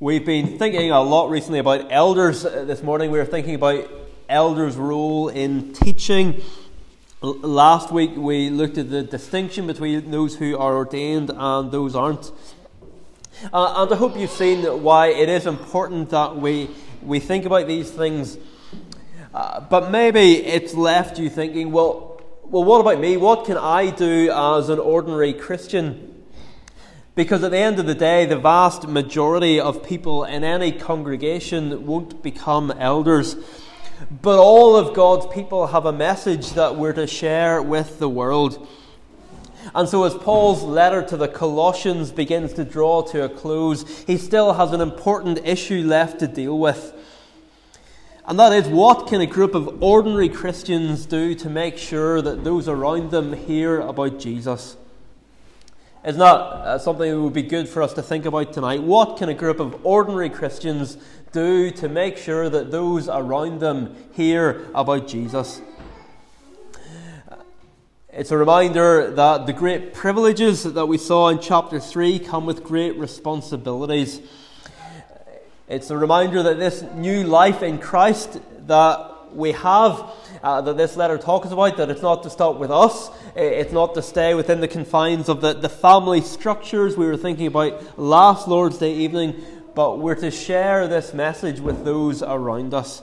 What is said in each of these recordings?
We've been thinking a lot recently about elders. Uh, this morning we were thinking about elders' role in teaching. L- last week we looked at the distinction between those who are ordained and those aren't. Uh, and I hope you've seen why it is important that we, we think about these things. Uh, but maybe it's left you thinking, well, well, what about me? What can I do as an ordinary Christian? Because at the end of the day, the vast majority of people in any congregation won't become elders. But all of God's people have a message that we're to share with the world. And so, as Paul's letter to the Colossians begins to draw to a close, he still has an important issue left to deal with. And that is what can a group of ordinary Christians do to make sure that those around them hear about Jesus? Is not uh, something that would be good for us to think about tonight. What can a group of ordinary Christians do to make sure that those around them hear about Jesus? It's a reminder that the great privileges that we saw in chapter 3 come with great responsibilities. It's a reminder that this new life in Christ that we have uh, that this letter talks about, that it's not to stop with us, it's not to stay within the confines of the, the family structures we were thinking about last Lord's Day evening, but we're to share this message with those around us.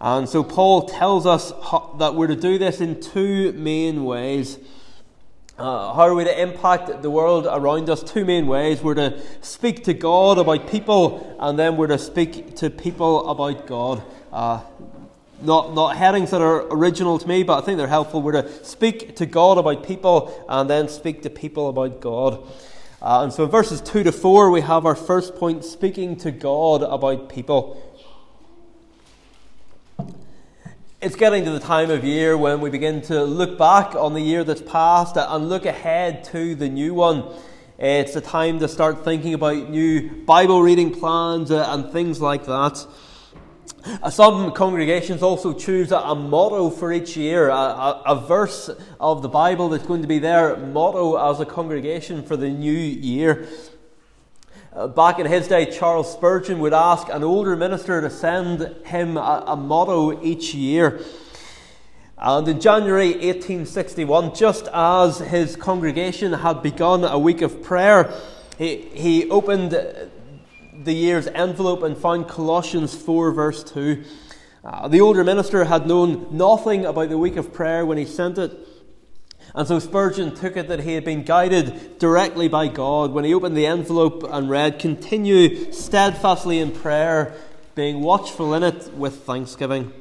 And so Paul tells us how, that we're to do this in two main ways. Uh, how are we to impact the world around us? Two main ways. We're to speak to God about people, and then we're to speak to people about God. Uh, not, not headings that are original to me, but I think they're helpful. We're to speak to God about people and then speak to people about God. Uh, and so in verses 2 to 4, we have our first point speaking to God about people. It's getting to the time of year when we begin to look back on the year that's passed and look ahead to the new one. It's the time to start thinking about new Bible reading plans uh, and things like that. Some congregations also choose a, motto for each year, a, a, a, verse of the Bible that's going to be their motto as a congregation for the new year. Uh, back in his day, Charles Spurgeon would ask an older minister to send him a, motto each year. And in January 1861, just as his congregation had begun a week of prayer, he, he opened the year's envelope and found Colossians 4, verse 2. Uh, the older minister had known nothing about the week of prayer when he sent it. And so Spurgeon took it that he had been guided directly by God when he opened the envelope and read, Continue steadfastly in prayer, being watchful in it with thanksgiving.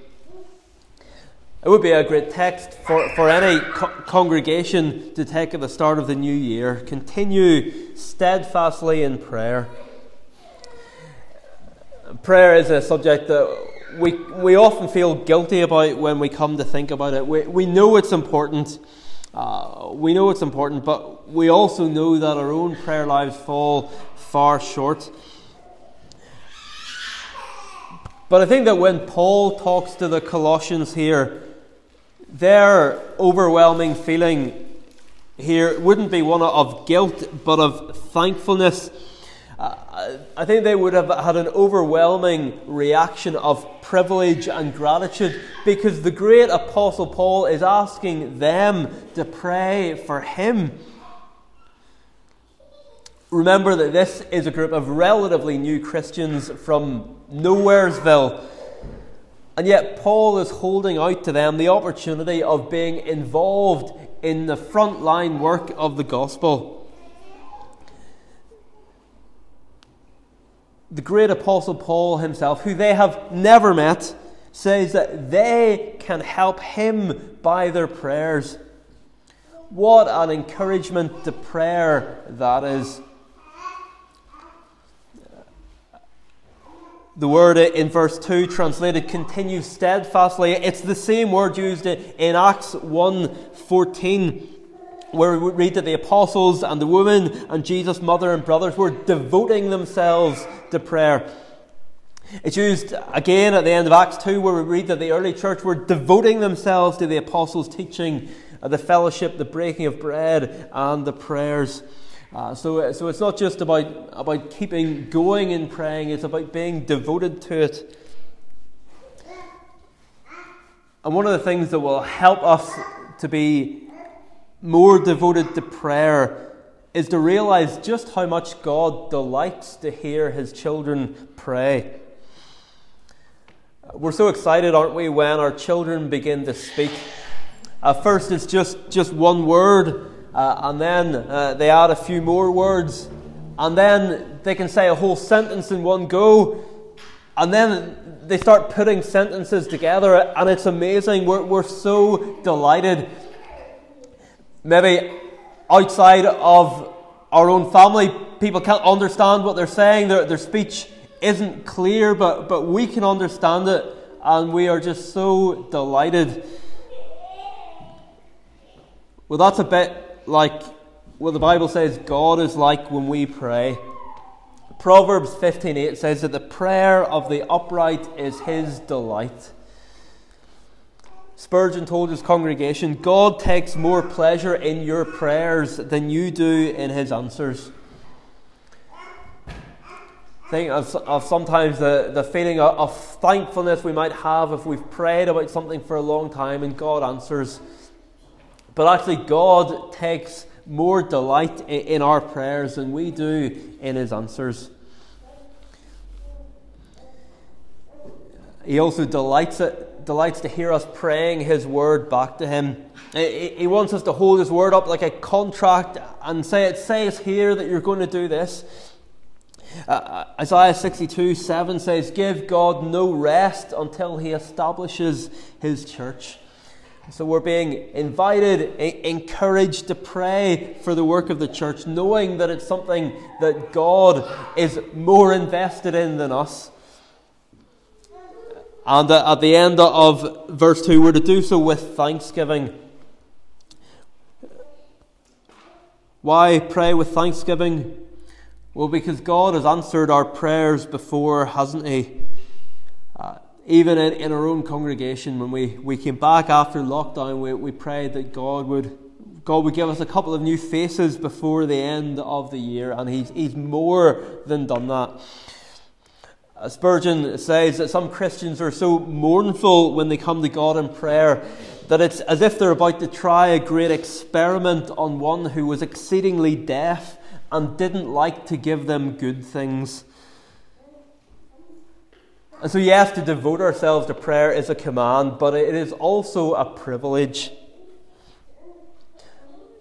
It would be a great text for, for any co- congregation to take at the start of the new year. Continue steadfastly in prayer prayer is a subject that we, we often feel guilty about when we come to think about it. We, we know it's important. Uh, we know it's important, but we also know that our own prayer lives fall far short. But I think that when Paul talks to the Colossians here, their overwhelming feeling here wouldn't be one of guilt, but of thankfulness I think they would have had an overwhelming reaction of privilege and gratitude because the great Apostle Paul is asking them to pray for him. Remember that this is a group of relatively new Christians from Nowheresville. And yet, Paul is holding out to them the opportunity of being involved in the frontline work of the gospel. The great Apostle Paul himself, who they have never met, says that they can help him by their prayers. What an encouragement to prayer that is. The word in verse 2 translated continue steadfastly. It's the same word used in Acts 1:14 where we read that the apostles and the woman and Jesus' mother and brothers were devoting themselves to prayer. It's used again at the end of Acts 2, where we read that the early church were devoting themselves to the apostles' teaching, uh, the fellowship, the breaking of bread, and the prayers. Uh, so, so it's not just about, about keeping going in praying, it's about being devoted to it. And one of the things that will help us to be more devoted to prayer is to realize just how much God delights to hear his children pray. We're so excited, aren't we, when our children begin to speak. At first, it's just, just one word, uh, and then uh, they add a few more words, and then they can say a whole sentence in one go, and then they start putting sentences together, and it's amazing. We're, we're so delighted. Maybe outside of our own family, people can't understand what they're saying, their, their speech isn't clear, but, but we can understand it, and we are just so delighted. Well, that's a bit like what the Bible says God is like when we pray. Proverbs 15:8 says that the prayer of the upright is his delight. Spurgeon told his congregation, God takes more pleasure in your prayers than you do in his answers. Think of, of sometimes the, the feeling of, of thankfulness we might have if we've prayed about something for a long time and God answers. But actually, God takes more delight in our prayers than we do in his answers. He also delights, it, delights to hear us praying his word back to him. He wants us to hold his word up like a contract and say, It says here that you're going to do this. Uh, uh Isaiah 62 7 says, Give God no rest until he establishes his church. So we're being invited, encouraged to pray for the work of the church, knowing that it's something that God is more invested in than us. And at the end of verse 2, we're to do so with thanksgiving. Why pray with thanksgiving? Well, because God has answered our prayers before, hasn't He? Uh, even in, in our own congregation, when we, we came back after lockdown, we, we prayed that God would, God would give us a couple of new faces before the end of the year, and He's, he's more than done that. Uh, Spurgeon says that some Christians are so mournful when they come to God in prayer that it's as if they're about to try a great experiment on one who was exceedingly deaf and didn't like to give them good things. And so, yes, to devote ourselves to prayer is a command, but it is also a privilege.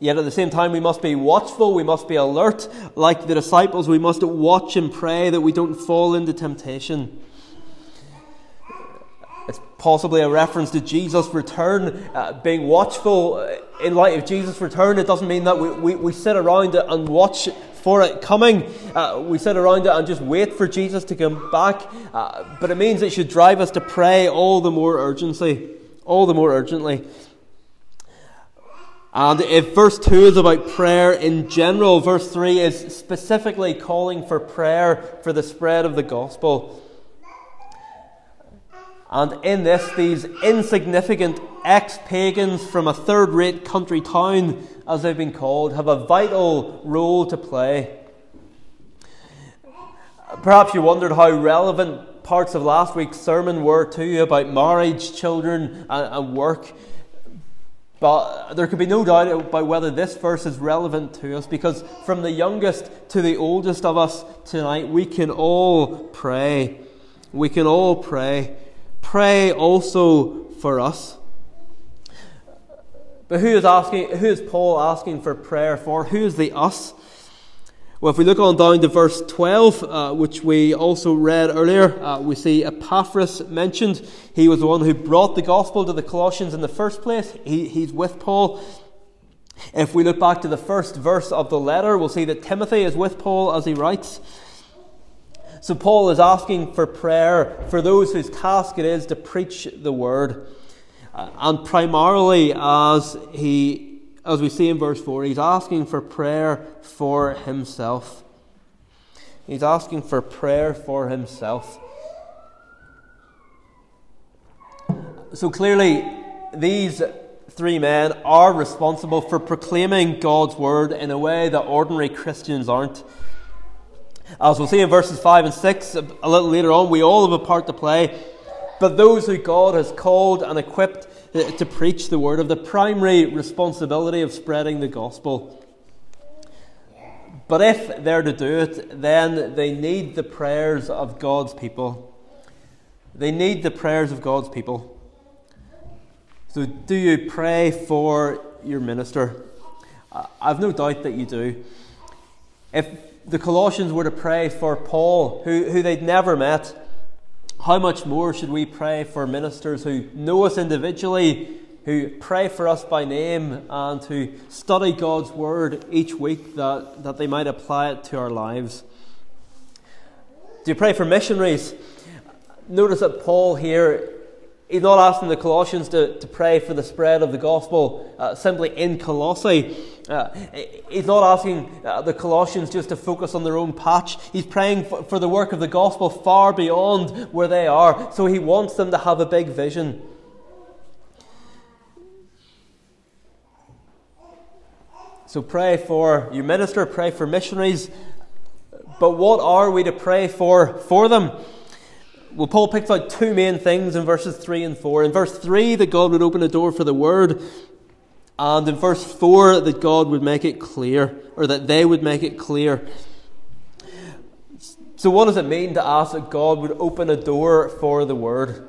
Yet at the same time, we must be watchful, we must be alert. Like the disciples, we must watch and pray that we don't fall into temptation. It's possibly a reference to Jesus' return, uh, being watchful in light of Jesus' return. It doesn't mean that we, we, we sit around it and watch for it coming. Uh, we sit around it and just wait for Jesus to come back. Uh, but it means it should drive us to pray all the more urgently. All the more urgently. And if verse 2 is about prayer in general, verse 3 is specifically calling for prayer for the spread of the gospel. And in this, these insignificant ex pagans from a third rate country town, as they've been called, have a vital role to play. Perhaps you wondered how relevant parts of last week's sermon were to you about marriage, children, and, and work. But there could be no doubt about whether this verse is relevant to us because from the youngest to the oldest of us tonight, we can all pray. We can all pray pray also for us. But who is asking who is Paul asking for prayer for? Who is the us? Well, if we look on down to verse 12, uh, which we also read earlier, uh, we see Epaphras mentioned. He was the one who brought the gospel to the Colossians in the first place. He, he's with Paul. If we look back to the first verse of the letter, we'll see that Timothy is with Paul as he writes. So Paul is asking for prayer for those whose task it is to preach the word. Uh, and primarily, as, he, as we see in verse 4, he's asking for prayer for himself. He's asking for prayer for himself. So clearly, these three men are responsible for proclaiming God's word in a way that ordinary Christians aren't. As we'll see in verses 5 and 6, a little later on, we all have a part to play. But those who God has called and equipped Uh, to preach the word of the primary responsibility of spreading the gospel. But if they're to do it, then they need the prayers of God's people. They need the prayers of God's people. So, do you pray for your minister? I've no doubt that you do. If the Colossians were to pray for Paul, who, who they'd never met, how much more should we pray for ministers who know us individually who pray for us by name and who study God's Word each week that, that they might apply it to our lives. Do you pray for missionaries? Notice that Paul here, he's not asking the Colossians to, to pray for the spread of the gospel uh, simply in Colossae. Uh, he's not asking uh, the Colossians just to focus on their own patch. He's praying for, for the work of the gospel far beyond where they are. So he wants them to have a big vision. So pray for your minister, pray for missionaries. But what are we to pray for for them? Well, Paul picks out two main things in verses 3 and 4. In verse 3, that God would open a door for the word. And in verse 4, that God would make it clear, or that they would make it clear. So, what does it mean to ask that God would open a door for the word?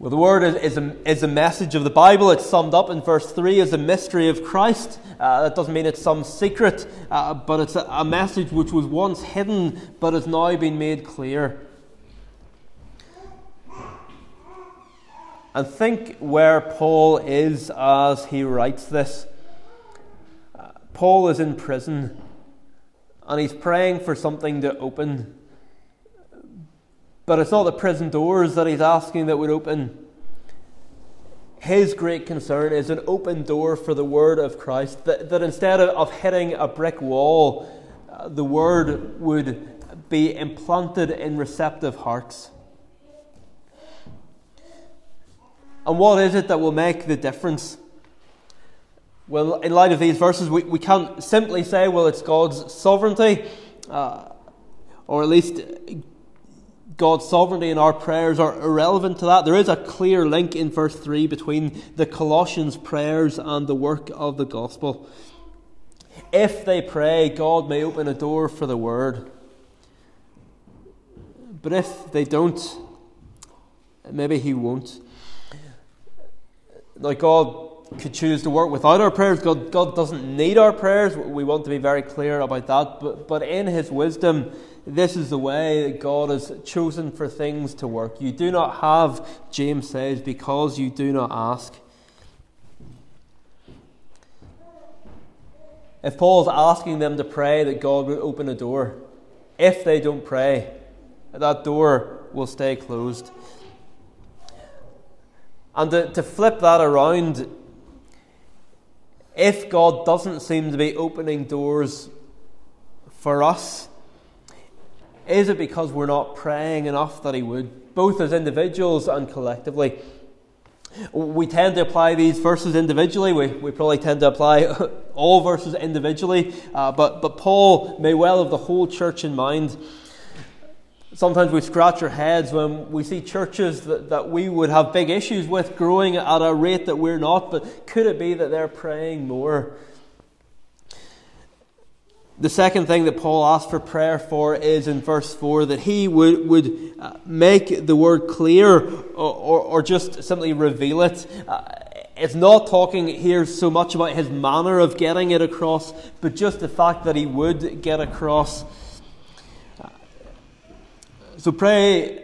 Well, the word is, is, a, is a message of the Bible. It's summed up in verse 3 as a mystery of Christ. Uh, that doesn't mean it's some secret, uh, but it's a, a message which was once hidden but has now been made clear. And think where Paul is as he writes this. Paul is in prison and he's praying for something to open. But it's not the prison doors that he's asking that would open. His great concern is an open door for the word of Christ, that, that instead of hitting a brick wall, uh, the word would be implanted in receptive hearts. And what is it that will make the difference? Well, in light of these verses, we, we can't simply say, well, it's God's sovereignty, uh, or at least God's sovereignty and our prayers are irrelevant to that. There is a clear link in verse 3 between the Colossians' prayers and the work of the gospel. If they pray, God may open a door for the word. But if they don't, maybe He won't. Like God could choose to work without our prayers. God, God doesn't need our prayers. We want to be very clear about that. But, but in His wisdom, this is the way that God has chosen for things to work. You do not have, James says, because you do not ask. If Paul's asking them to pray that God would open a door, if they don't pray, that door will stay closed. And to, to flip that around, if God doesn't seem to be opening doors for us, is it because we're not praying enough that He would, both as individuals and collectively? We tend to apply these verses individually. We, we probably tend to apply all verses individually. Uh, but, but Paul may well have the whole church in mind. Sometimes we scratch our heads when we see churches that, that we would have big issues with growing at a rate that we're not. But could it be that they're praying more? The second thing that Paul asks for prayer for is in verse 4 that he would, would uh, make the word clear or, or, or just simply reveal it. Uh, it's not talking here so much about his manner of getting it across, but just the fact that he would get across. So pray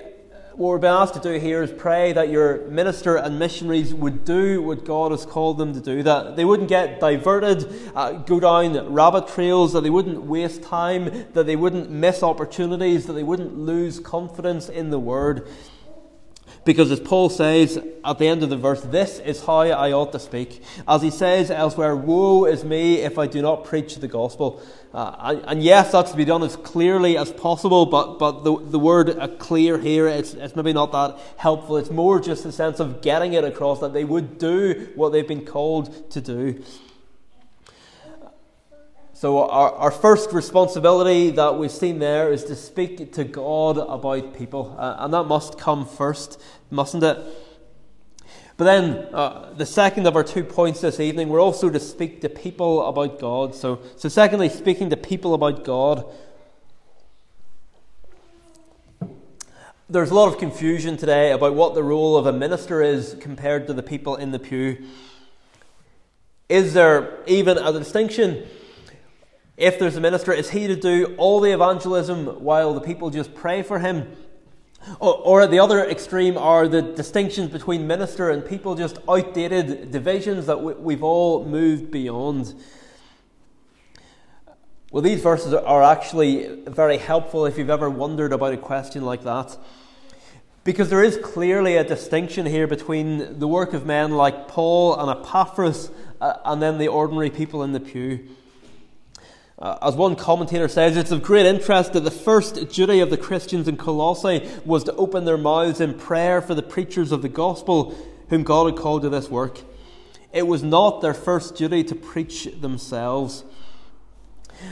what we're being asked to do here is pray that your minister and missionaries would do what God has called them to do, that they wouldn't get diverted, uh, go down rabbit trails, that they wouldn't waste time, that they wouldn't miss opportunities, that they wouldn't lose confidence in the word. Because as Paul says at the end of the verse, this is how I ought to speak. As he says elsewhere, Woe is me if I do not preach the gospel. Uh, and, yes, that's to be done as clearly as possible, but, but the, the word uh, clear here, it's, it's maybe not that helpful. It's more just a sense of getting it across that they would do what they've been called to do. So, our, our first responsibility that we've seen there is to speak to God about people, uh, and that must come first, mustn't it? But then, uh, the second of our two points this evening, we're also to speak to people about God. So, so secondly, speaking to people about God. There's a lot of confusion today about what the role of a minister is compared to the people in the pew. Is there even a distinction? If there's a minister, is he to do all the evangelism while the people just pray for him? Or, or at the other extreme are the distinctions between minister and people just outdated divisions that we, we've all moved beyond. Well, these verses are actually very helpful if you've ever wondered about a question like that. Because there is clearly a distinction here between the work of men like Paul and Epaphras uh, and then the ordinary people in the pew. Uh, as one commentator says, it's of great interest that the first duty of the Christians in Colossae was to open their mouths in prayer for the preachers of the gospel whom God had called to this work. It was not their first duty to preach themselves.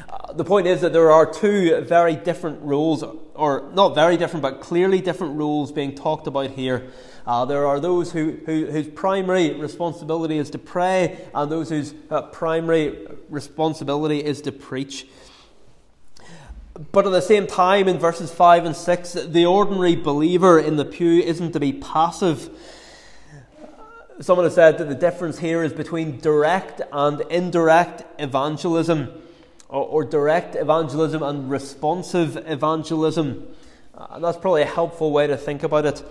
Uh, the point is that there are two very different rules, or not very different, but clearly different rules being talked about here. Uh, there are those who, who, whose primary responsibility is to pray, and those whose uh, primary responsibility is to preach. But at the same time, in verses 5 and 6, the ordinary believer in the pew isn't to be passive. Someone has said that the difference here is between direct and indirect evangelism or, or direct evangelism and responsive evangelism. Uh, and that's probably a helpful way to think about it.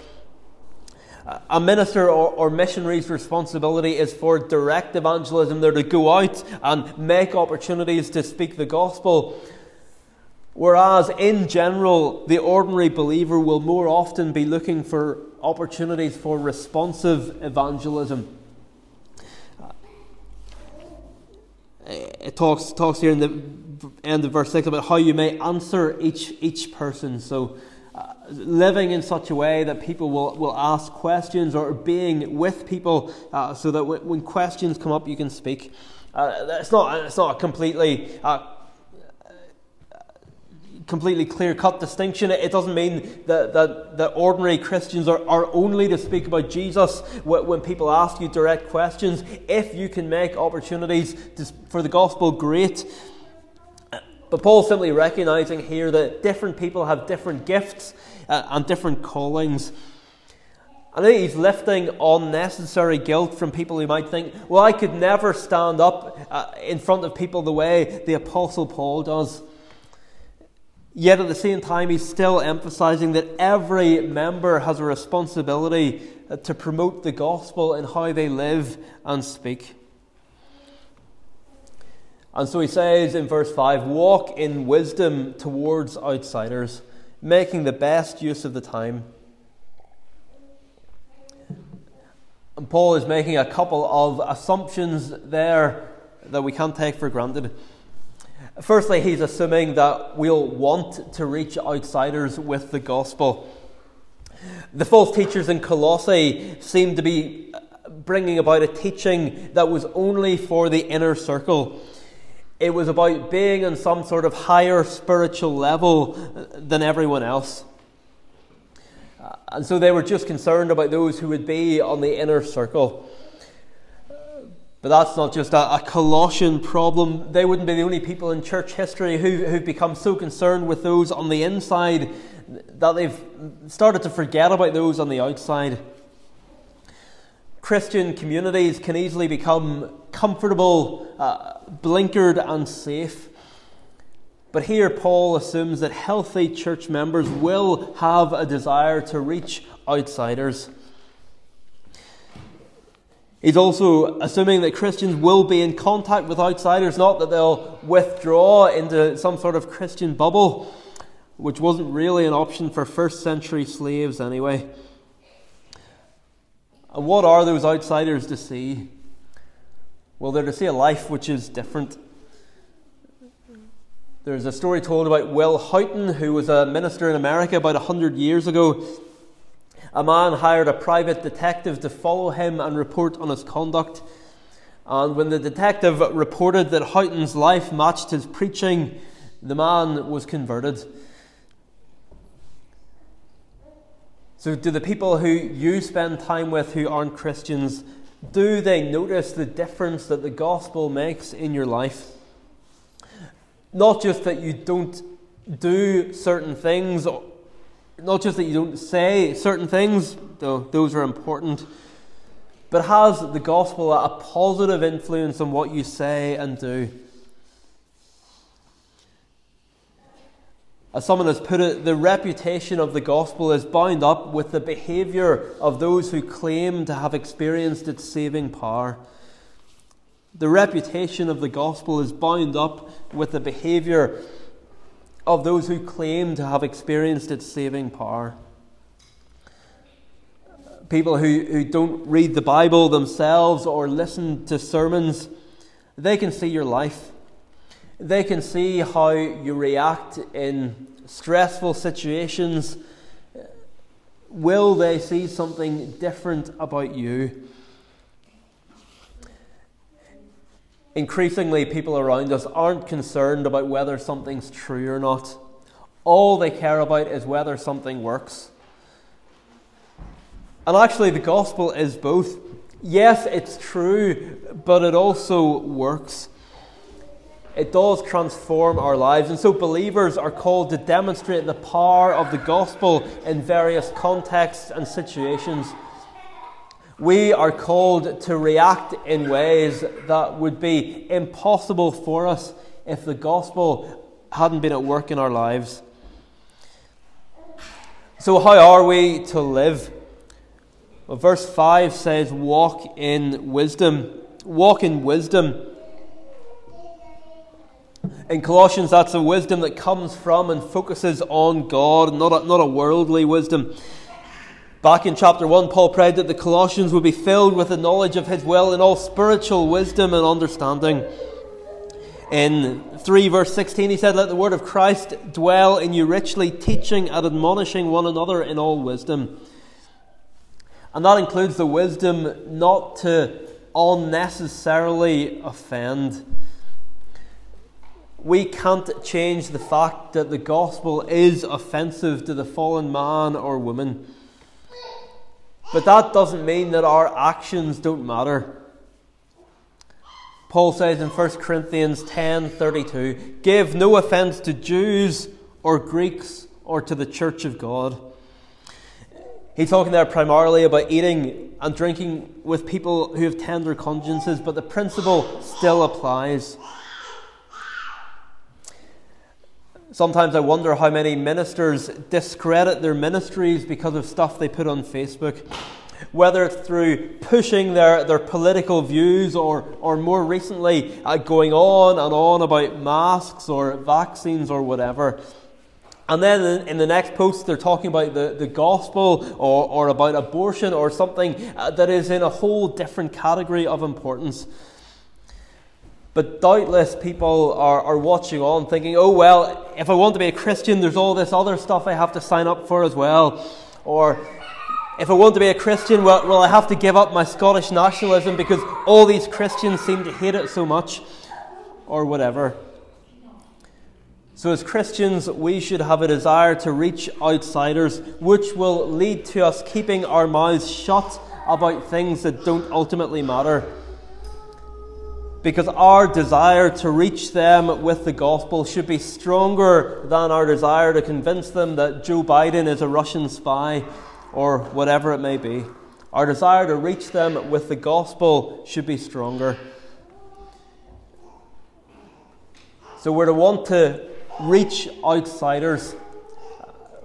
A minister or, or, missionary's responsibility is for direct evangelism. They're to go out and make opportunities to speak the gospel. Whereas, in general, the ordinary believer will more often be looking for opportunities for responsive evangelism. it talks talks here in the end of verse six about how you may answer each each person. So. Living in such a way that people will, will ask questions or being with people uh, so that w- when questions come up you can speak. Uh, it's, not, it's not a completely uh, completely clear cut distinction. It doesn't mean that, that, that ordinary Christians are, are only to speak about Jesus when people ask you direct questions. If you can make opportunities to, for the gospel, great. But Paul's simply recognizing here that different people have different gifts uh, and different callings. I think he's lifting unnecessary guilt from people who might think, well, I could never stand up uh, in front of people the way the Apostle Paul does. Yet at the same time, he's still emphasizing that every member has a responsibility uh, to promote the gospel in how they live and speak. And so he says in verse 5 walk in wisdom towards outsiders, making the best use of the time. And Paul is making a couple of assumptions there that we can't take for granted. Firstly, he's assuming that we'll want to reach outsiders with the gospel. The false teachers in Colossae seem to be bringing about a teaching that was only for the inner circle. It was about being on some sort of higher spiritual level than everyone else. And so they were just concerned about those who would be on the inner circle. But that's not just a, a, Colossian problem. They wouldn't be the only people in church history who, who've become so concerned with those on the inside that they've started to forget about those on the outside. Christian communities can easily become comfortable, uh, blinkered, and safe. But here, Paul assumes that healthy church members will have a desire to reach outsiders. He's also assuming that Christians will be in contact with outsiders, not that they'll withdraw into some sort of Christian bubble, which wasn't really an option for first century slaves anyway. And what are those outsiders to see? Well, they're to see a life which is different. There's a story told about Will Houghton, who was a minister in America about 100 years ago. A man hired a private detective to follow him and report on his conduct. And when the detective reported that Houghton's life matched his preaching, the man was converted. So, do the people who you spend time with who aren't Christians, do they notice the difference that the gospel makes in your life? Not just that you don't do certain things, not just that you don't say certain things, though those are important, but has the gospel a positive influence on what you say and do? As someone has put it, the reputation of the gospel is bound up with the behavior of those who claim to have experienced its saving power. The reputation of the gospel is bound up with the behavior of those who claim to have experienced its saving power. People who, who don't read the Bible themselves or listen to sermons, they can see your life they can see how you react in stressful situations. Will they see something different about you? Increasingly, people around us aren't concerned about whether something's true or not. All they care about is whether something works. And actually, the gospel is both. Yes, it's true, but it also works it does transform our lives. And so believers are called to demonstrate the power of the gospel in various contexts and situations. We are called to react in ways that would be impossible for us if the gospel hadn't been at work in our lives. So, how are we to live? Well, verse 5 says, Walk in wisdom. Walk in wisdom. In Colossians, that's a wisdom that comes from and focuses on God, not a, not a worldly wisdom. Back in chapter 1, Paul prayed that the Colossians would be filled with the knowledge of his will in all spiritual wisdom and understanding. In 3 verse 16, he said, Let the word of Christ dwell in you richly, teaching and admonishing one another in all wisdom. And that includes the wisdom not to unnecessarily offend we can't change the fact that the gospel is offensive to the fallen man or woman. But that doesn't mean that our actions don't matter. Paul says in 1 Corinthians 10:32, "Give no offense to Jews or Greeks or to the church of God." He's talking there primarily about eating and drinking with people who have tender consciences, but the principle still applies. Sometimes I wonder how many ministers discredit their ministries because of stuff they put on Facebook. Whether it's through pushing their, their political views or, or more recently uh, going on and on about masks or vaccines or whatever. And then in, the next post, they're talking about the, the gospel or, or about abortion or something uh, that is in a whole different category of importance. But doubtless people are, are watching on thinking, oh, well, if I want to be a Christian, there's all this other stuff I have to sign up for as well. Or if I want to be a Christian, well, well, I have to give up my Scottish nationalism because all these Christians seem to hate it so much. Or whatever. So, as Christians, we should have a desire to reach outsiders, which will lead to us keeping our mouths shut about things that don't ultimately matter because our desire to reach them with the gospel should be stronger than our desire to convince them that Joe Biden is a Russian spy or whatever it may be. Our desire to reach them with the gospel should be stronger. So we're to want to reach outsiders.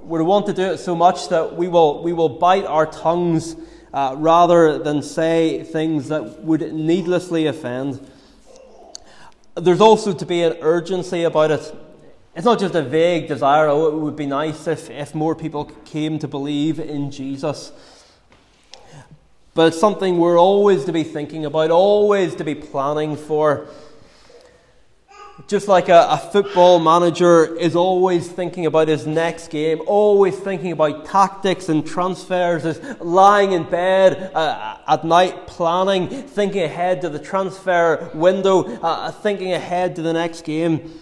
We're to want to do it so much that we will, we will bite our tongues uh, rather than say things that would needlessly offend there's also to be an urgency about it. It's not just a vague desire, oh, it would be nice if, if more people came to believe in Jesus. but it's something we're always to be thinking about, always to be planning for. Just like a, a, football manager is always thinking about his next game, always thinking about tactics and transfers, is lying in bed uh, at night planning, thinking ahead to the transfer window, uh, thinking ahead to the next game.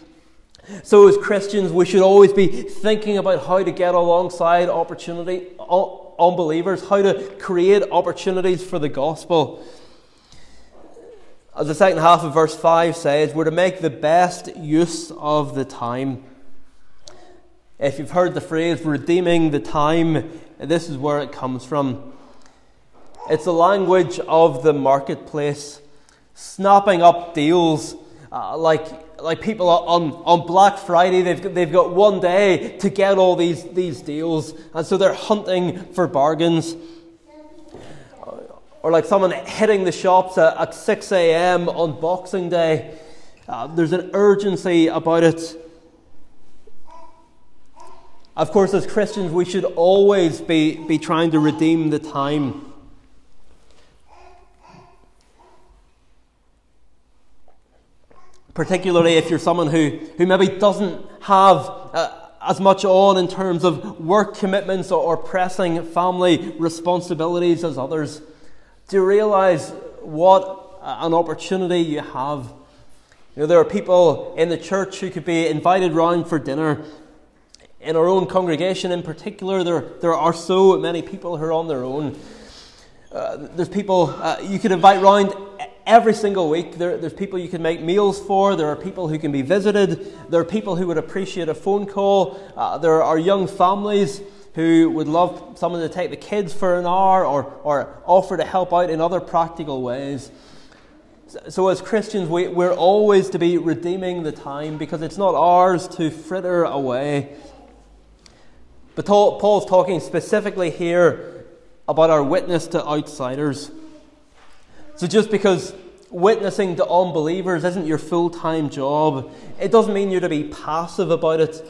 So, as Christians, we should always be thinking about how to get alongside opportunity, unbelievers, how to create opportunities for the gospel. As the second half of verse 5 says, we're to make the best use of the time. If you've heard the phrase redeeming the time, this is where it comes from. It's the language of the marketplace, snapping up deals uh, like like people on, on Black Friday, they've, they've got one day to get all these, these deals, and so they're hunting for bargains. Or like someone hitting the shops at, at 6 a.m. on Boxing Day. Uh, there's an urgency about it. Of course, as Christians, we should always be, be trying to redeem the time. particularly if you're someone who, who maybe doesn't have uh, as much on in terms of work commitments or, or pressing family responsibilities as others. Do you realize what an opportunity you have? You know, there are people in the church who could be invited round for dinner. In our own congregation, in particular, there, there are so many people who are on their own. Uh, there's people uh, you could invite round every single week. There, there's people you can make meals for. There are people who can be visited. There are people who would appreciate a phone call. Uh, there are young families who would love someone to take the kids for an hour or, or offer to help out in other practical ways. So, as Christians, we, we're always to be redeeming the time because it's not ours to fritter away. But Paul's talking specifically here about our witness to outsiders. So just because witnessing to unbelievers isn't your full time job, it doesn't mean you're to be passive about it,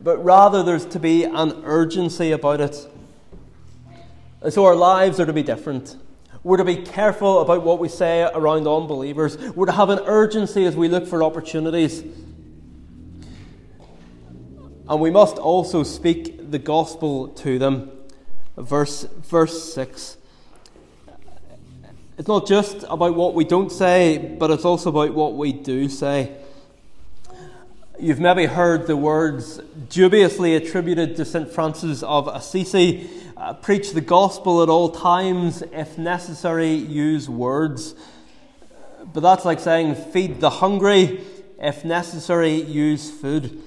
but rather there's to be an urgency about it. And so our lives are to be different. We're to be careful about what we say around unbelievers. We're to have an urgency as we look for opportunities. And we must also speak the gospel to them. Verse, verse 6. It's not just about what we don't say, but it's also about what we do say. You've maybe heard the words dubiously attributed to St. Francis of Assisi uh, preach the gospel at all times, if necessary, use words. But that's like saying feed the hungry, if necessary, use food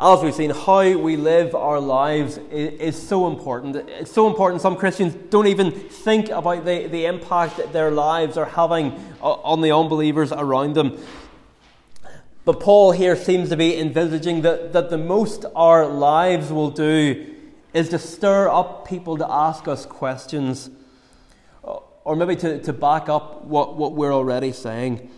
as we've seen, how we live our lives is, is, so important. It's so important some Christians don't even think about the, the impact that their lives are having on the unbelievers around them. But Paul here seems to be envisaging that, that the most our lives will do is to stir up people to ask us questions, uh, or maybe to, to back up what, what we're already saying.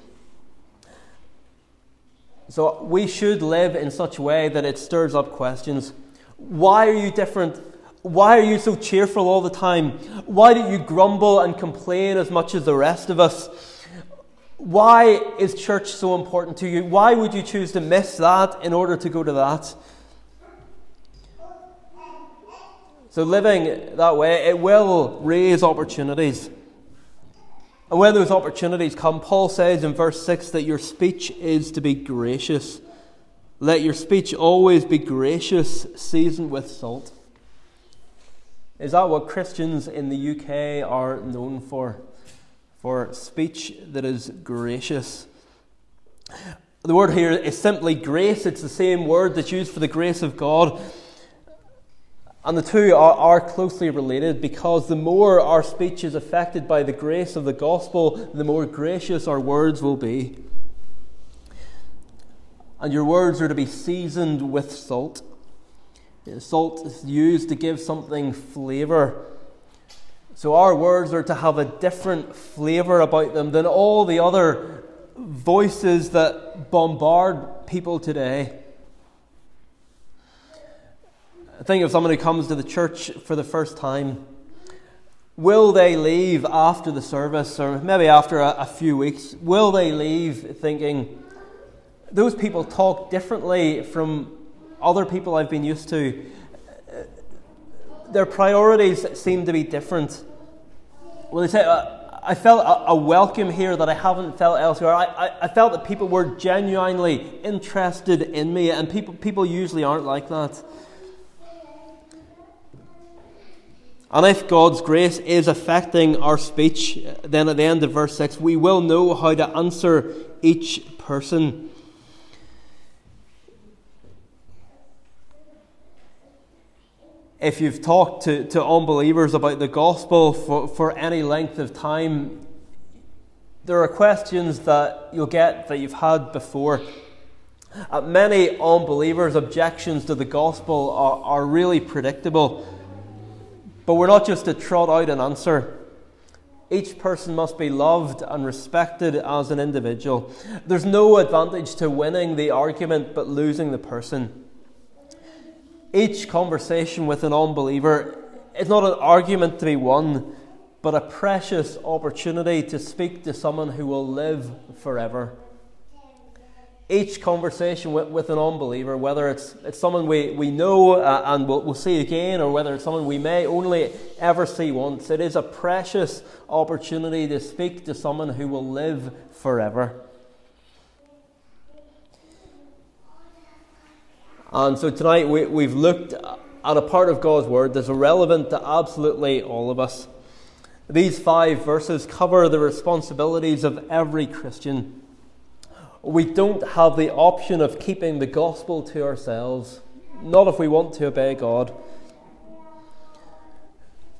So we should live in such a way that it stirs up questions. Why are you different? Why are you so cheerful all the time? Why do you grumble and complain as much as the rest of us? Why is church so important to you? Why would you choose to miss that in order to go to that? So, living that way, it will raise opportunities. And when those opportunities come, Paul says in verse 6 that your speech is to be gracious. Let your speech always be gracious, seasoned with salt. Is that what Christians in the UK are known for? For speech that is gracious. The word here is simply grace. It's the same word that's used for the grace of God. And the two are, are, closely related because the more our speech is affected by the grace of the gospel, the more gracious our words will be. And your words are to be seasoned with salt. Salt is used to give something flavour. So our words are to have a different flavour about them than all the other voices that bombard people today. Think of someone who comes to the church for the first time. Will they leave after the service, or maybe after a, a few weeks? Will they leave thinking, those people talk differently from other people I've been used to? Their priorities seem to be different. Well, they say, uh, I felt a, a, welcome here that I haven't felt elsewhere. I, I, I felt that people were genuinely interested in me, and people, people usually aren't like that. And if God's grace is affecting our speech, then at the end of verse 6, we will know how to answer each person. If you've talked to, to unbelievers about the gospel for, for any length of time, there are questions that you'll get that you've had before. Uh, many unbelievers' objections to the gospel are, are really predictable. But we're not just to trot out an answer. Each person must be loved and respected as an individual. There's no advantage to winning the argument but losing the person. Each conversation with an unbeliever is not an argument to be won, but a precious opportunity to speak to someone who will live forever each conversation with, with an unbeliever, whether it's, it's someone we, we know uh, and we'll, we'll see again, or whether it's someone we may only ever see once, it is a precious opportunity to speak to someone who will live forever. And so tonight we, we've looked at a part of God's Word that's relevant to absolutely all of us. These five verses cover the responsibilities of every Christian we don't have the option of keeping the gospel to ourselves, not if we want to obey God.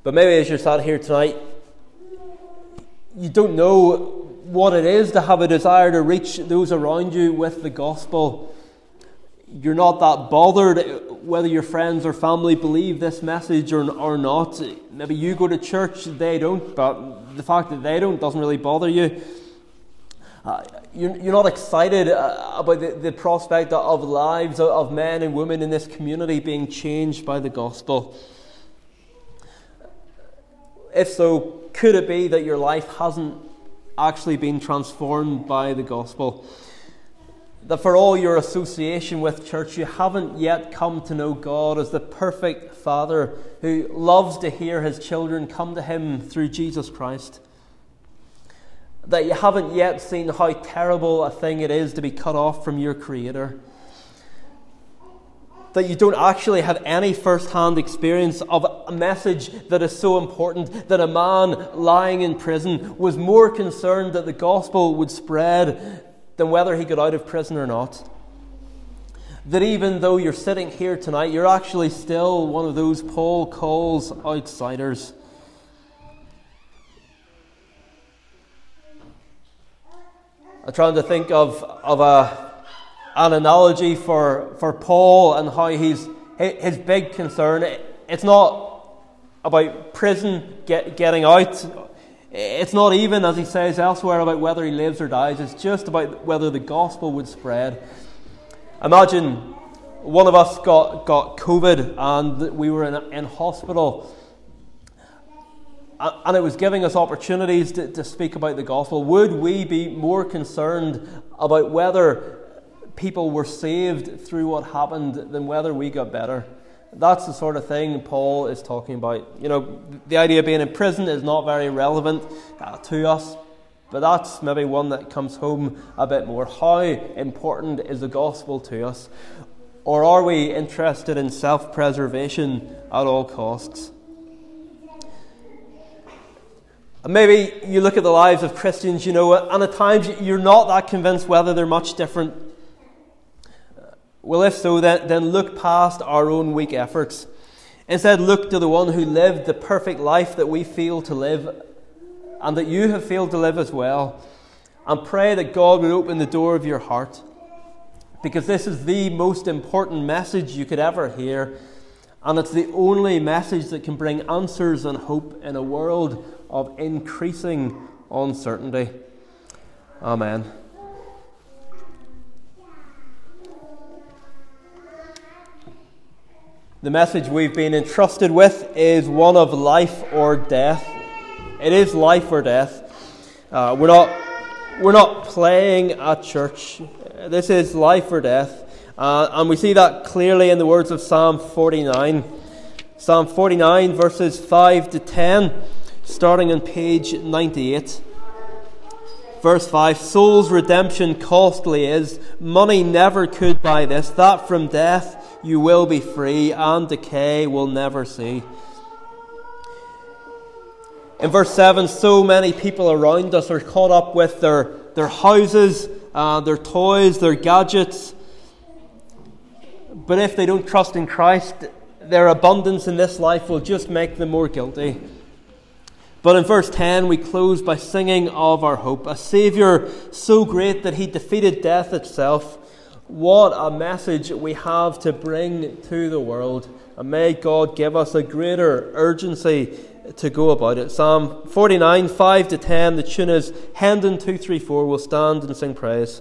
But maybe as you're sat here tonight, you don't know what it is to have a desire to reach those around you with the gospel. You're not that bothered whether your friends or family believe this message or, or not. Maybe you go to church, they don't, but the fact that they don't doesn't really bother you. Uh, you're, you're not excited uh, about the, the prospect of lives of men and women in this community being changed by the gospel. If so, could it be that your life hasn't actually been transformed by the gospel? That for all your association with church, you haven't yet come to know God as the perfect Father who loves to hear his children come to him through Jesus Christ? that you haven't yet seen how terrible a thing it is to be cut off from your Creator. That you don't actually have any first hand experience of a message that is so important that a man lying in prison was more concerned that the gospel would spread than whether he got out of prison or not. That even though you're sitting here tonight, you're actually still one of those Paul calls outsiders. I'm trying to think of, of a, an analogy for, for Paul and how he's, his big concern. It's not about prison get, getting out. It's not even, as he says elsewhere, about whether he lives or dies. It's just about whether the gospel would spread. Imagine one of us got, got COVID and we were in, in hospital and it was giving us opportunities to, to speak about the gospel, would we be more concerned about whether people were saved through what happened than whether we got better? That's the sort of thing Paul is talking about. You know, the idea of being in prison is not very relevant uh, to us, but that's maybe one that comes home a bit more. How important is the gospel to us? Or are we interested in self preservation at all costs? Maybe you look at the lives of Christians, you know, and at times you're not that convinced whether they're much different. Well, if so, then, then look past our own weak efforts. Instead, look to the one who lived the perfect life that we feel to live and that you have failed to live as well. And pray that God would open the door of your heart. Because this is the most important message you could ever hear. And it's the only message that can bring answers and hope in a world of increasing uncertainty. Amen. The message we've been entrusted with is one of life or death. It is life or death. Uh, we're, not, we're not playing at church. This is life or death. Uh, and we see that clearly in the words of Psalm 49. Psalm 49, verses 5 to 10, starting on page 98. Verse 5 Soul's redemption costly is, money never could buy this. That from death you will be free, and decay will never see. In verse 7, so many people around us are caught up with their, their houses, uh, their toys, their gadgets. But if they don't trust in Christ, their abundance in this life will just make them more guilty. But in verse 10, we close by singing of our hope. A Saviour so great that he defeated death itself. What a message we have to bring to the world. And may God give us a greater urgency to go about it. Psalm 49, 5 to 10, the tune is Hendon 234. We'll stand and sing praise.